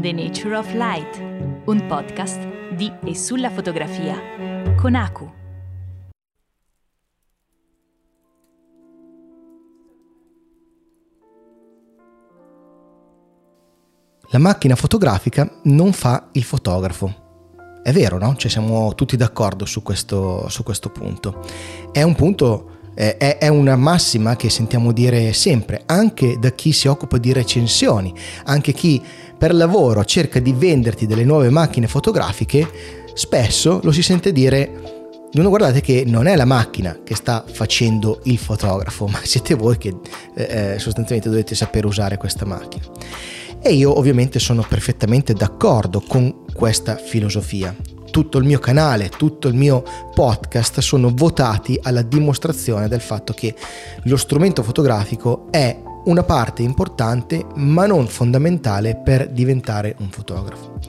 The Nature of Light, un podcast di e sulla fotografia con Aku. La macchina fotografica non fa il fotografo. È vero, no? Cioè siamo tutti d'accordo su questo, su questo punto. È un punto è, una massima che sentiamo dire sempre, anche da chi si occupa di recensioni, anche chi per lavoro cerca di venderti delle nuove macchine fotografiche, spesso lo si sente dire non guardate che non è la macchina che sta facendo il fotografo, ma siete voi che eh, eh sostanzialmente dovete sapere usare questa macchina. E io ovviamente sono perfettamente d'accordo con questa filosofia. Tutto il mio canale, tutto il mio podcast sono votati alla dimostrazione del fatto che lo strumento fotografico è una parte importante ma non fondamentale per diventare un fotografo.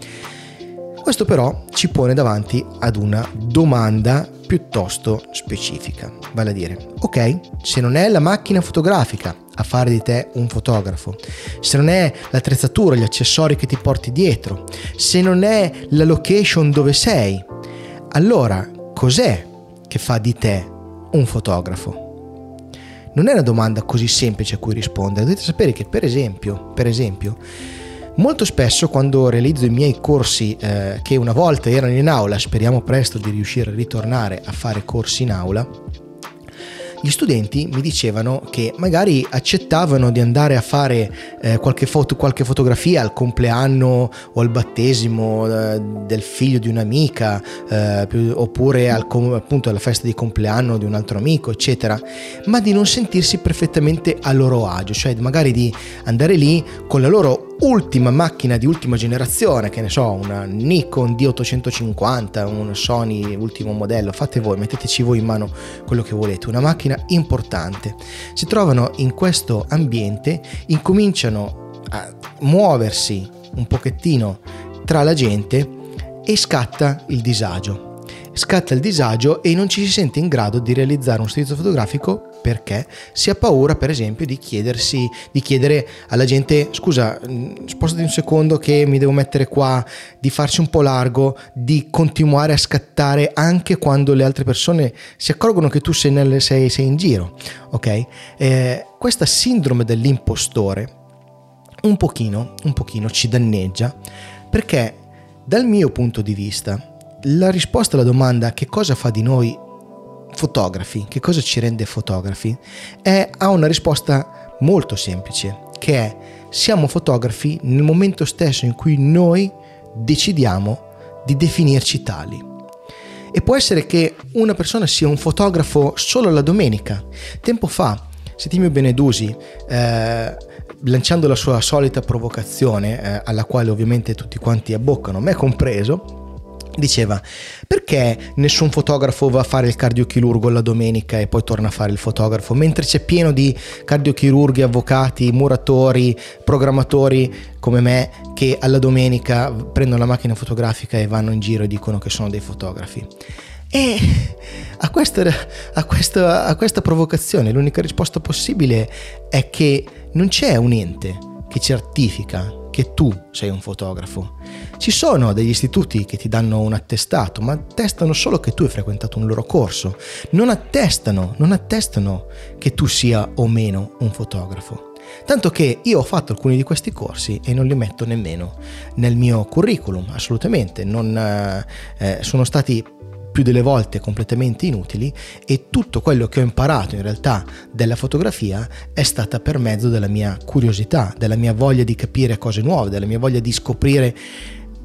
Questo però ci pone davanti ad una domanda piuttosto specifica, vale a dire, ok, se non è la macchina fotografica a fare di te un fotografo, se non è l'attrezzatura, gli accessori che ti porti dietro, se non è la location dove sei, allora cos'è che fa di te un fotografo? Non è una domanda così semplice a cui rispondere, dovete sapere che per esempio, per esempio, Molto spesso quando realizzo i miei corsi eh, che una volta erano in aula, speriamo presto di riuscire a ritornare a fare corsi in aula, gli studenti mi dicevano che magari accettavano di andare a fare eh, qualche, foto, qualche, fotografia al compleanno o al battesimo eh, del figlio di un'amica eh, oppure al, appunto alla festa di compleanno di un altro amico eccetera ma di non sentirsi perfettamente a loro agio cioè magari di andare lì con la loro ultima macchina di ultima generazione, che ne so, una Nikon D850, un Sony ultimo modello, fate voi, metteteci voi in mano quello che volete, una macchina importante. Si trovano in questo ambiente, incominciano a muoversi un pochettino tra la gente e scatta il disagio. Scatta il disagio e non ci si sente in grado di realizzare un servizio fotografico perché si ha paura per esempio di chiedersi di chiedere alla gente scusa mm, spostati un secondo che mi devo mettere qua di farci un po' largo di continuare a scattare anche quando le altre persone si accorgono che tu sei, nel, sei, sei in giro ok? Eh, questa sindrome dell'impostore un pochino un pochino ci danneggia perché dal mio punto di vista la risposta alla domanda che cosa fa di noi fotografi, che cosa ci rende fotografi, è, ha una risposta molto semplice, che è siamo fotografi nel momento stesso in cui noi decidiamo di definirci tali. E può essere che una persona sia un fotografo solo la domenica. Tempo fa, Settimio Benedusi, eh, lanciando la sua solita provocazione, eh, alla quale ovviamente tutti quanti abboccano, me compreso, diceva perché nessun fotografo va a fare il cardiochirurgo la domenica e poi torna a fare il fotografo mentre c'è pieno di cardiochirurghi, avvocati, muratori, programmatori come me che alla domenica prendono la macchina fotografica e vanno in giro e dicono che sono dei fotografi e a questa, a, questa, a questa provocazione l'unica risposta possibile è che non c'è un ente che certifica che tu sei un fotografo. Ci sono degli istituti che ti danno un attestato, ma attestano solo che tu hai frequentato un loro corso. Non attestano, non attestano che tu sia o meno un fotografo. Tanto che io ho fatto alcuni di questi corsi e non li metto nemmeno nel mio curriculum, assolutamente. Non, eh, eh sono stati più delle volte completamente inutili e tutto quello che ho imparato in realtà della fotografia è stata per mezzo della mia curiosità, della mia voglia di capire cose nuove, della mia voglia di scoprire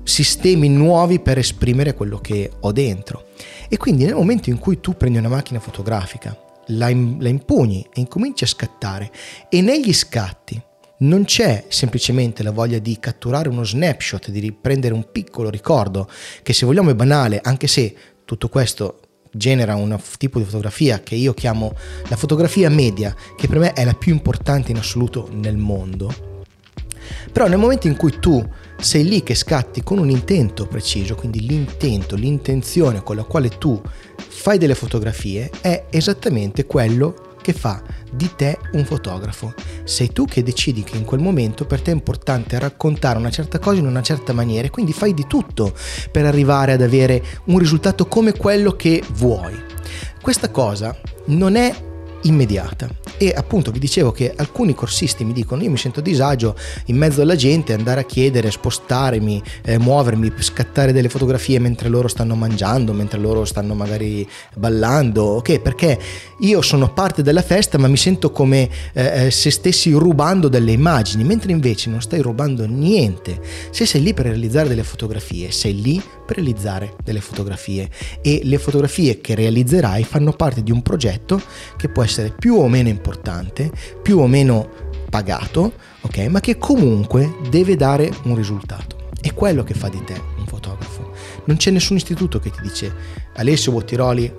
sistemi nuovi per esprimere quello che ho dentro. E quindi nel momento in cui tu prendi una macchina fotografica, la, la impugni e incominci a scattare e negli scatti non c'è semplicemente la voglia di catturare uno snapshot, di riprendere un piccolo ricordo, che se vogliamo è banale, anche se tutto questo genera un tipo di fotografia che io chiamo la fotografia media, che per me è la più importante in assoluto nel mondo. Però nel momento in cui tu sei lì che scatti con un intento preciso, quindi l'intento, l'intenzione con la quale tu fai delle fotografie è esattamente quello che fa di te un fotografo. Sei tu che decidi che in quel momento per te è importante raccontare una certa cosa in una certa maniera e quindi fai di tutto per arrivare ad avere un risultato come quello che vuoi. Questa cosa non è immediata. E appunto vi dicevo che alcuni corsisti mi dicono io mi sento a disagio in mezzo alla gente andare a chiedere, spostarmi, eh, muovermi, scattare delle fotografie mentre loro stanno mangiando, mentre loro stanno magari ballando, ok? Perché io sono parte della festa ma mi sento come eh, eh se stessi rubando delle immagini, mentre invece non stai rubando niente. Se sei lì per realizzare delle fotografie, sei lì per realizzare delle fotografie e le fotografie che realizzerai fanno parte di un progetto che può essere più o meno importante, più o meno pagato, ok? Ma che comunque deve dare un risultato. È quello che fa di te un fotografo. Non c'è nessun istituto che ti dice Alessio Bottiroli,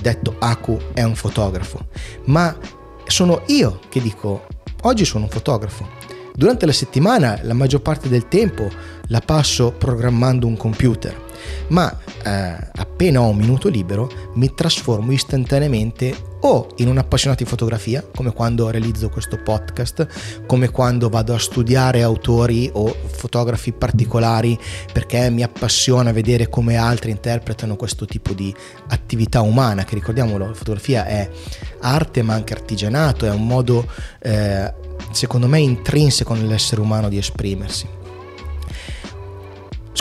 detto Aku, è un fotografo, ma sono io che dico oggi sono un fotografo. Durante la settimana la maggior parte del tempo la passo programmando un computer, ma eh, appena ho un minuto libero mi trasformo istantaneamente o in un appassionato di fotografia, come quando realizzo questo podcast, come quando vado a studiare autori o fotografi particolari perché mi appassiona vedere come altri interpretano questo tipo di attività umana, che ricordiamolo, la fotografia è arte ma anche artigianato, è un modo eh, secondo me intrinseco nell'essere umano di esprimersi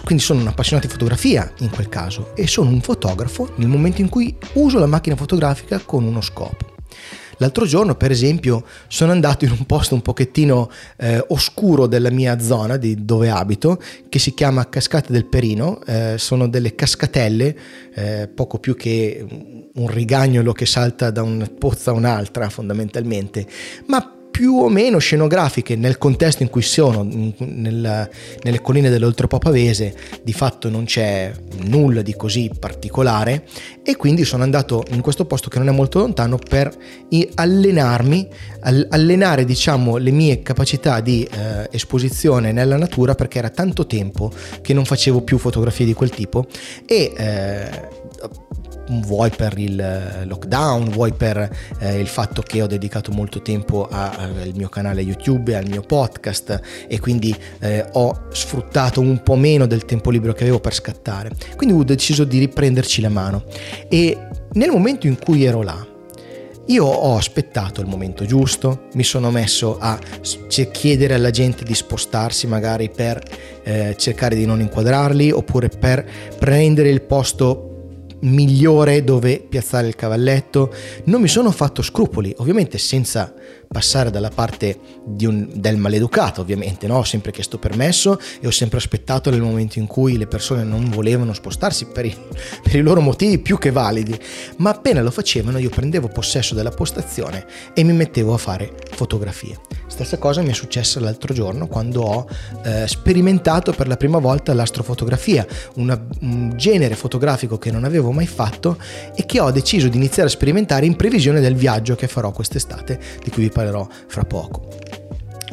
quindi sono un appassionato di fotografia in quel caso e sono un fotografo nel momento in cui uso la macchina fotografica con uno scopo. L'altro giorno, per esempio, sono andato in un posto un pochettino eh, oscuro della mia zona, di dove abito, che si chiama Cascate del Perino. Eh, sono delle cascatelle, eh, poco più che un rigagnolo che salta da una pozza a un'altra, fondamentalmente, ma più o meno scenografiche nel contesto in cui sono, nella, nelle colline dell'Oltrepo Pavese, di fatto non c'è nulla di così particolare e quindi sono andato in questo posto che non è molto lontano per allenarmi, allenare diciamo le mie capacità di eh, esposizione nella natura perché era tanto tempo che non facevo più fotografie di quel tipo e eh, vuoi per il eh, lockdown, vuoi per eh, il fatto che ho dedicato molto tempo al mio canale YouTube al mio podcast e quindi eh, ho sfruttato un po' meno del tempo libero che avevo per scattare. Quindi ho deciso di riprenderci la mano e nel momento in cui ero là, io ho aspettato il momento giusto, mi sono messo a chiedere alla gente di spostarsi magari per eh, cercare di non inquadrarli oppure per prendere il posto migliore dove piazzare il cavalletto. Non mi sono fatto scrupoli, ovviamente senza passare dalla parte un, del maleducato, ovviamente, no? ho sempre chiesto permesso e ho sempre aspettato nel momento in cui le persone non volevano spostarsi per i, per i loro motivi più che validi, ma appena lo facevano io prendevo possesso della postazione e mi mettevo a fare fotografie. Stessa cosa mi è successa l'altro giorno quando ho eh, sperimentato per la prima volta l'astrofotografia, una, un genere fotografico che non avevo mai fatto e che ho deciso di iniziare a sperimentare in previsione del viaggio che farò quest'estate, di cui vi parlerò fra poco.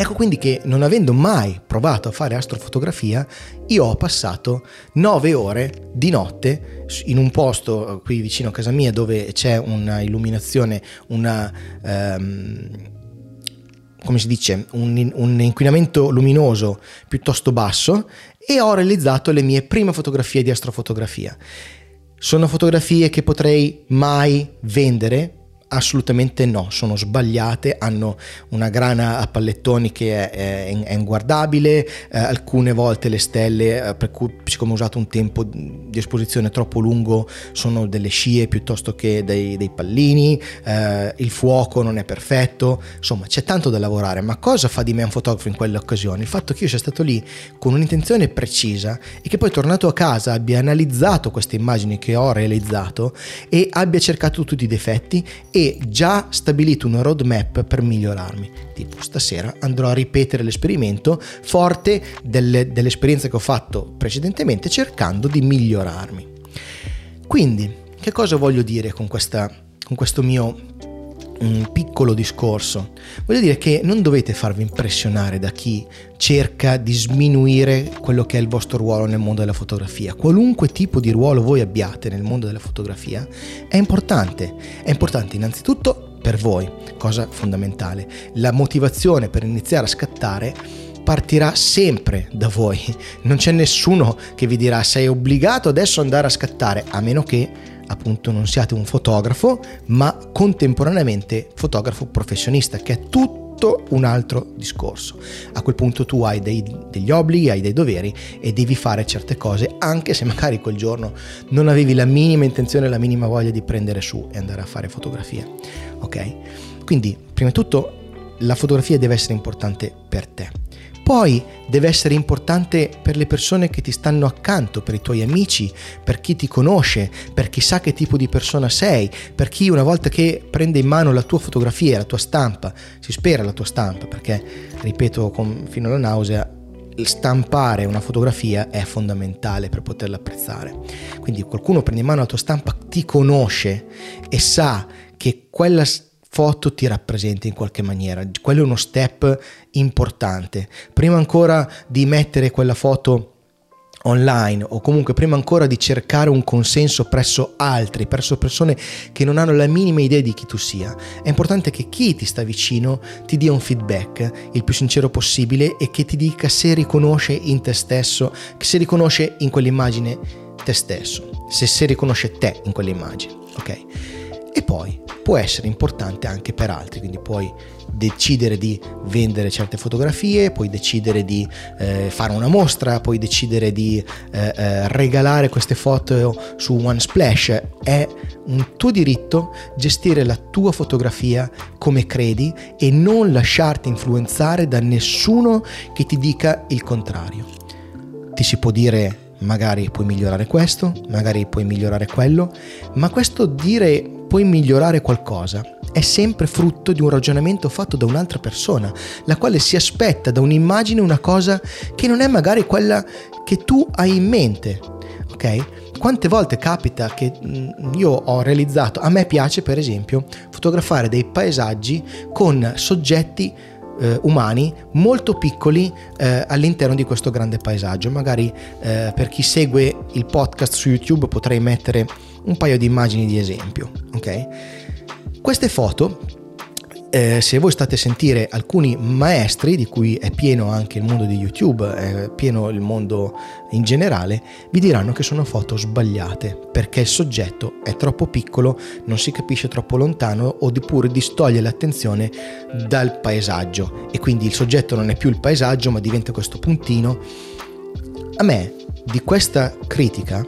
Ecco quindi che non avendo mai provato a fare astrofotografia, io ho passato nove ore di notte in un posto eh, qui vicino a casa mia dove c'è una illuminazione, una... Um, come si dice, un, un, inquinamento luminoso piuttosto basso e ho realizzato le mie prime fotografie di astrofotografia. Sono fotografie che potrei mai vendere Assolutamente no, sono sbagliate, hanno una grana a pallettoni che è, è, è inguardabile, eh, alcune volte le stelle, eh, per cui siccome ho usato un tempo di esposizione troppo lungo, sono delle scie piuttosto che dei, dei pallini, eh, il fuoco non è perfetto, insomma c'è tanto da lavorare, ma cosa fa di me un fotografo in quelle occasioni? Il fatto che io sia stato lì con un'intenzione precisa e che poi tornato a casa abbia analizzato queste immagini che ho realizzato e abbia cercato tutti i difetti e già stabilito una roadmap per migliorarmi. Tipo stasera andrò a ripetere l'esperimento forte delle, dell'esperienza che ho fatto precedentemente cercando di migliorarmi. Quindi, che cosa voglio dire con, questa, con questo mio un piccolo discorso. Voglio dire che non dovete farvi impressionare da chi cerca di sminuire quello che è il vostro ruolo nel mondo della fotografia. Qualunque tipo di ruolo voi abbiate nel mondo della fotografia è importante. È importante innanzitutto per voi, cosa fondamentale. La motivazione per iniziare a scattare partirà sempre da voi. Non c'è nessuno che vi dirà sei obbligato adesso ad andare a scattare, a meno che appunto non siate un fotografo, ma contemporaneamente fotografo professionista, che è tutto un altro discorso. A quel punto tu hai dei, degli obblighi, hai dei doveri e devi fare certe cose, anche se magari quel giorno non avevi la minima intenzione, la minima voglia di prendere su e andare a fare fotografie. Ok? Quindi, prima di tutto, la fotografia deve essere importante per te poi deve essere importante per le persone che ti stanno accanto, per i tuoi amici, per chi ti conosce, per chi sa che tipo di persona sei, per chi una volta che prende in mano la tua fotografia, la tua stampa, si spera la tua stampa, perché, ripeto con, fino alla nausea, stampare una fotografia è fondamentale per poterla apprezzare. Quindi qualcuno prende in mano la tua stampa, ti conosce e sa che quella foto ti rappresenta in qualche maniera. Quello è uno step importante. Prima ancora di mettere quella foto online o comunque prima ancora di cercare un consenso presso altri, presso persone che non hanno la minima idea di chi tu sia, è importante che chi ti sta vicino ti dia un feedback il più sincero possibile e che ti dica se riconosce in te stesso, se riconosce in quell'immagine te stesso, se, se riconosce te in quell'immagine, ok? E poi può essere importante anche per altri, quindi puoi decidere di vendere certe fotografie, puoi decidere di eh, fare una mostra, puoi decidere di eh, eh, regalare queste foto su OneSplash. È un tuo diritto gestire la tua fotografia come credi e non lasciarti influenzare da nessuno che ti dica il contrario. Ti si può dire magari puoi migliorare questo, magari puoi migliorare quello, ma questo dire puoi migliorare qualcosa è sempre frutto di un ragionamento fatto da un'altra persona, la quale si aspetta da un'immagine una cosa che non è magari quella che tu hai in mente. Ok? Quante volte capita che mm, io ho realizzato, a me piace per esempio fotografare dei paesaggi con soggetti eh, umani molto piccoli eh, all'interno di questo grande paesaggio. Magari eh, per chi segue il podcast su YouTube potrei mettere un paio di immagini di esempio. Ok? Queste foto eh, se voi state a sentire alcuni maestri, di cui è pieno anche il mondo di YouTube, è pieno il mondo in generale, vi diranno che sono foto sbagliate perché il soggetto è troppo piccolo, non si capisce troppo lontano o oppure distoglie l'attenzione dal paesaggio e quindi il soggetto non è più il paesaggio ma diventa questo puntino. A me di questa critica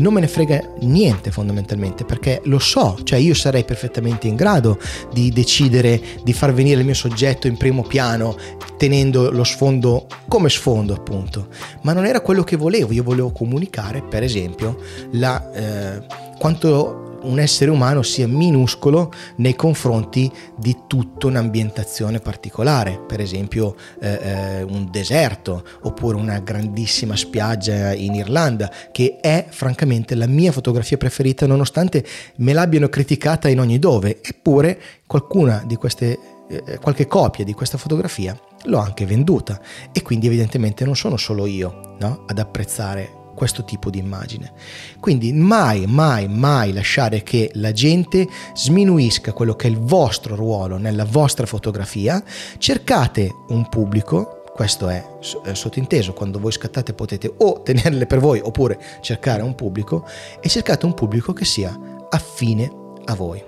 non me ne frega niente fondamentalmente perché lo so, cioè io sarei perfettamente in grado di decidere di far venire il mio soggetto in primo piano tenendo lo sfondo come sfondo appunto, ma non era quello che volevo, io volevo comunicare per esempio la, eh, quanto un essere umano sia minuscolo nei confronti di tutta un'ambientazione particolare, per esempio eh, eh, un deserto oppure una grandissima spiaggia in Irlanda, che è francamente la mia fotografia preferita nonostante me l'abbiano criticata in ogni dove, eppure qualcuna di queste eh, qualche copia di questa fotografia l'ho anche venduta. E quindi evidentemente non sono solo io no, ad apprezzare questo tipo di immagine. Quindi mai, mai, mai lasciare che la gente sminuisca quello che è il vostro ruolo nella vostra fotografia. Cercate un pubblico, questo è sottinteso, quando voi scattate potete o tenerle per voi oppure cercare un pubblico e cercate un pubblico che sia affine a voi.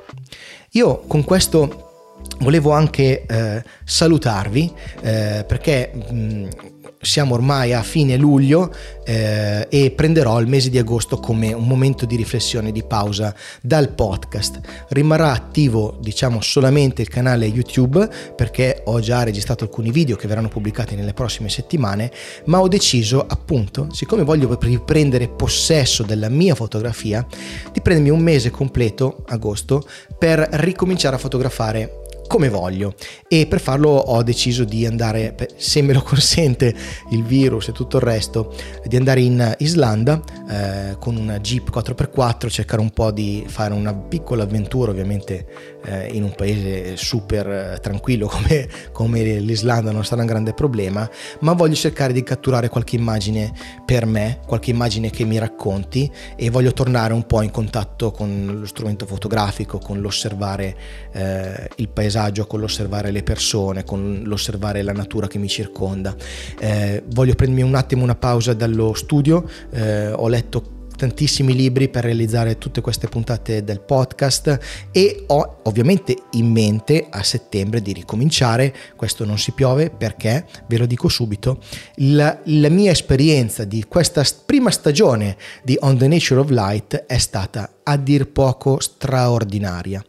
Io con questo volevo anche eh, salutarvi eh, perché mh, siamo ormai a fine luglio eh, e prenderò il mese di agosto come un momento di riflessione, di pausa dal podcast. Rimarrà attivo diciamo solamente il canale YouTube perché ho già registrato alcuni video che verranno pubblicati nelle prossime settimane, ma ho deciso appunto, siccome voglio riprendere possesso della mia fotografia, di prendermi un mese completo, agosto, per ricominciare a fotografare come voglio. E per farlo ho deciso di andare, se me lo consente il virus e tutto il resto, di andare in Islanda eh, con una Jeep 4x4, cercare un po' di fare una piccola avventura ovviamente eh, in un paese super eh, tranquillo come, come l'Islanda non sarà un grande problema, ma voglio cercare di catturare qualche immagine per me, qualche immagine che mi racconti e voglio tornare un po' in contatto con lo strumento fotografico, con l'osservare eh, il paesaggio, con l'osservare le persone, con l'osservare la natura che mi circonda. Eh, voglio prendermi un attimo una pausa dallo studio, eh, ho letto tantissimi libri per realizzare tutte queste puntate del podcast e ho ovviamente in mente a settembre di ricominciare, questo non si piove perché, ve lo dico subito, la, la mia esperienza di questa prima stagione di On the Nature of Light è stata a dir poco straordinaria.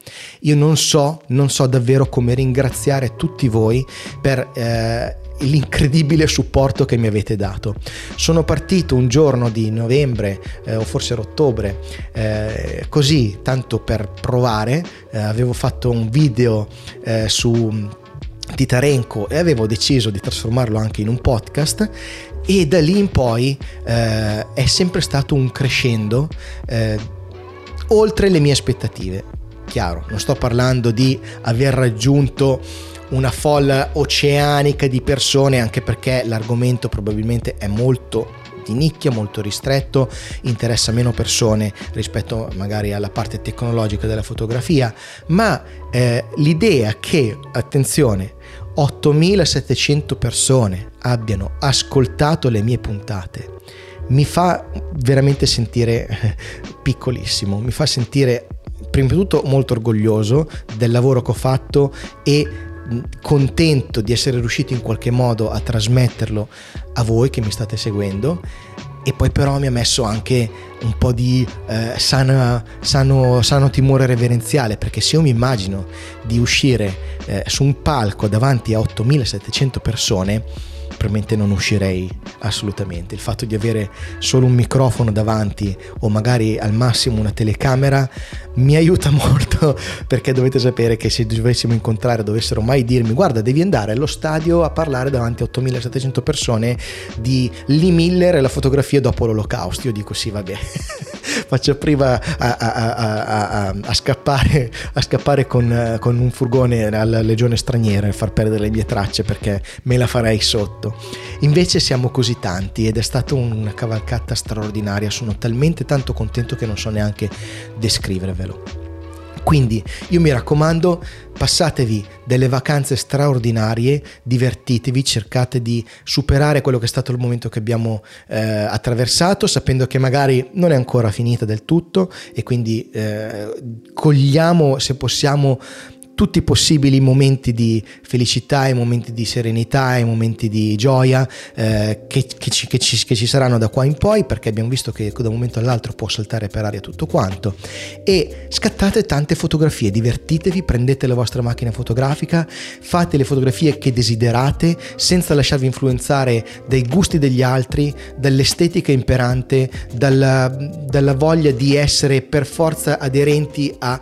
Io non so, non so davvero come ringraziare tutti voi per eh, l'incredibile supporto che mi avete dato. Sono partito un giorno di novembre eh, o forse ottobre, eh, così tanto per provare, eh, avevo fatto un video eh, su Titarenko e avevo deciso di trasformarlo anche in un podcast e da lì in poi eh, è sempre stato un crescendo eh, oltre le mie aspettative. Chiaro, non sto parlando di aver raggiunto una folla oceanica di persone, anche perché l'argomento probabilmente è molto di nicchia, molto ristretto, interessa meno persone rispetto magari alla parte tecnologica della fotografia, ma eh, l'idea che, attenzione, 8700 persone abbiano ascoltato le mie puntate mi fa veramente sentire piccolissimo, mi fa sentire prima di tutto molto orgoglioso del lavoro che ho fatto e contento di essere riuscito in qualche modo a trasmetterlo a voi che mi state seguendo. E poi però mi ha messo anche un po' di eh, sana, sano, sano, timore reverenziale perché se io mi immagino di uscire eh, su un palco davanti a 8700 persone probabilmente non uscirei assolutamente. Il fatto di avere solo un microfono davanti o magari al massimo una telecamera mi aiuta molto perché dovete sapere che se dovessimo incontrare, dovessero mai dirmi guarda devi andare allo stadio a parlare davanti a 8700 persone di Lee Miller e la fotografia dopo l'olocausto, io dico sì vabbè faccio prima a, a, a, a scappare, scappare con, con, un furgone alla legione straniera e far perdere le mie tracce perché me la farei sotto. Invece siamo così tanti ed è stata una cavalcata straordinaria, sono talmente tanto contento che non so neanche descrivervelo. Quindi io mi raccomando, passatevi delle vacanze straordinarie, divertitevi, cercate di superare quello che è stato il momento che abbiamo eh, attraversato, sapendo che magari non è ancora finita del tutto e quindi eh, cogliamo se possiamo tutti i possibili momenti di felicità, i momenti di serenità, i momenti di gioia eh, che, che, ci, che, ci, che, ci, saranno da qua in poi perché abbiamo visto che da un momento all'altro può saltare per aria tutto quanto. E scattate tante fotografie, divertitevi, prendete la vostra macchina fotografica, fate le fotografie che desiderate senza lasciarvi influenzare dai gusti degli altri, dall'estetica imperante, dalla, dalla voglia di essere per forza aderenti a,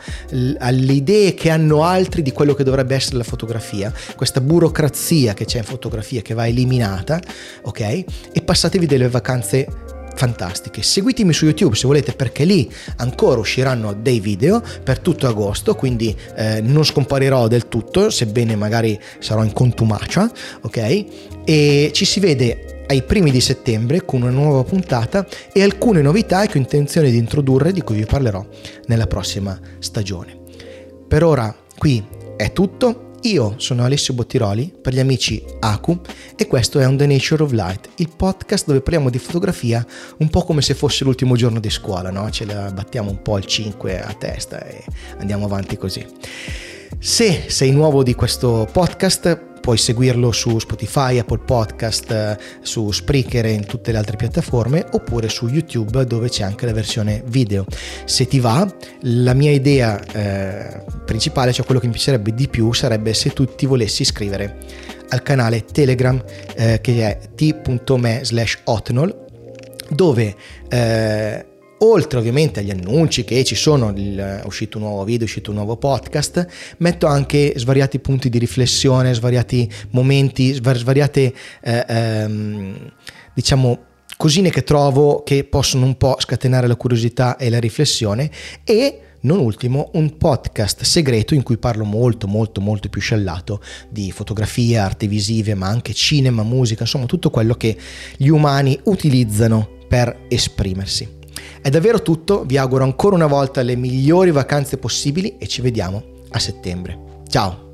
alle idee che hanno altri altri di quello che dovrebbe essere la fotografia, questa burocrazia che c'è in fotografia che va eliminata, ok? E passatevi delle vacanze fantastiche. Seguitemi su YouTube se volete perché lì ancora usciranno dei video per tutto agosto, quindi eh, non scomparirò del tutto, sebbene magari sarò in contumacia, ok? E ci si vede ai primi di settembre con una nuova puntata e alcune novità che ho intenzione di introdurre di cui vi parlerò nella prossima stagione. Per ora Qui è tutto. Io sono Alessio Bottiroli per gli amici Aku e questo è On the Nature of Light, il podcast dove parliamo di fotografia un po' come se fosse l'ultimo giorno di scuola, no? Ce la battiamo un po' al 5 a testa e andiamo avanti così. Se sei nuovo di questo podcast, puoi seguirlo su Spotify, Apple Podcast, eh, su Spreaker e in tutte le altre piattaforme oppure su YouTube dove c'è anche la versione video. Se ti va, la mia idea eh, principale, cioè quello che mi piacerebbe di più, sarebbe se tu ti volessi iscrivere al canale Telegram eh, che è t.me slash hotnol dove eh, oltre ovviamente agli annunci che ci sono, il, è uscito un nuovo video, è uscito un nuovo podcast, metto anche svariati punti di riflessione, svariati momenti, svariate, eh, ehm, diciamo, cosine che trovo che possono un po' scatenare la curiosità e la riflessione e non ultimo un podcast segreto in cui parlo molto molto molto più sciallato di fotografia, arte visive, ma anche cinema, musica, insomma tutto quello che gli umani utilizzano per esprimersi. È davvero tutto, vi auguro ancora una volta le migliori vacanze possibili e ci vediamo a settembre. Ciao!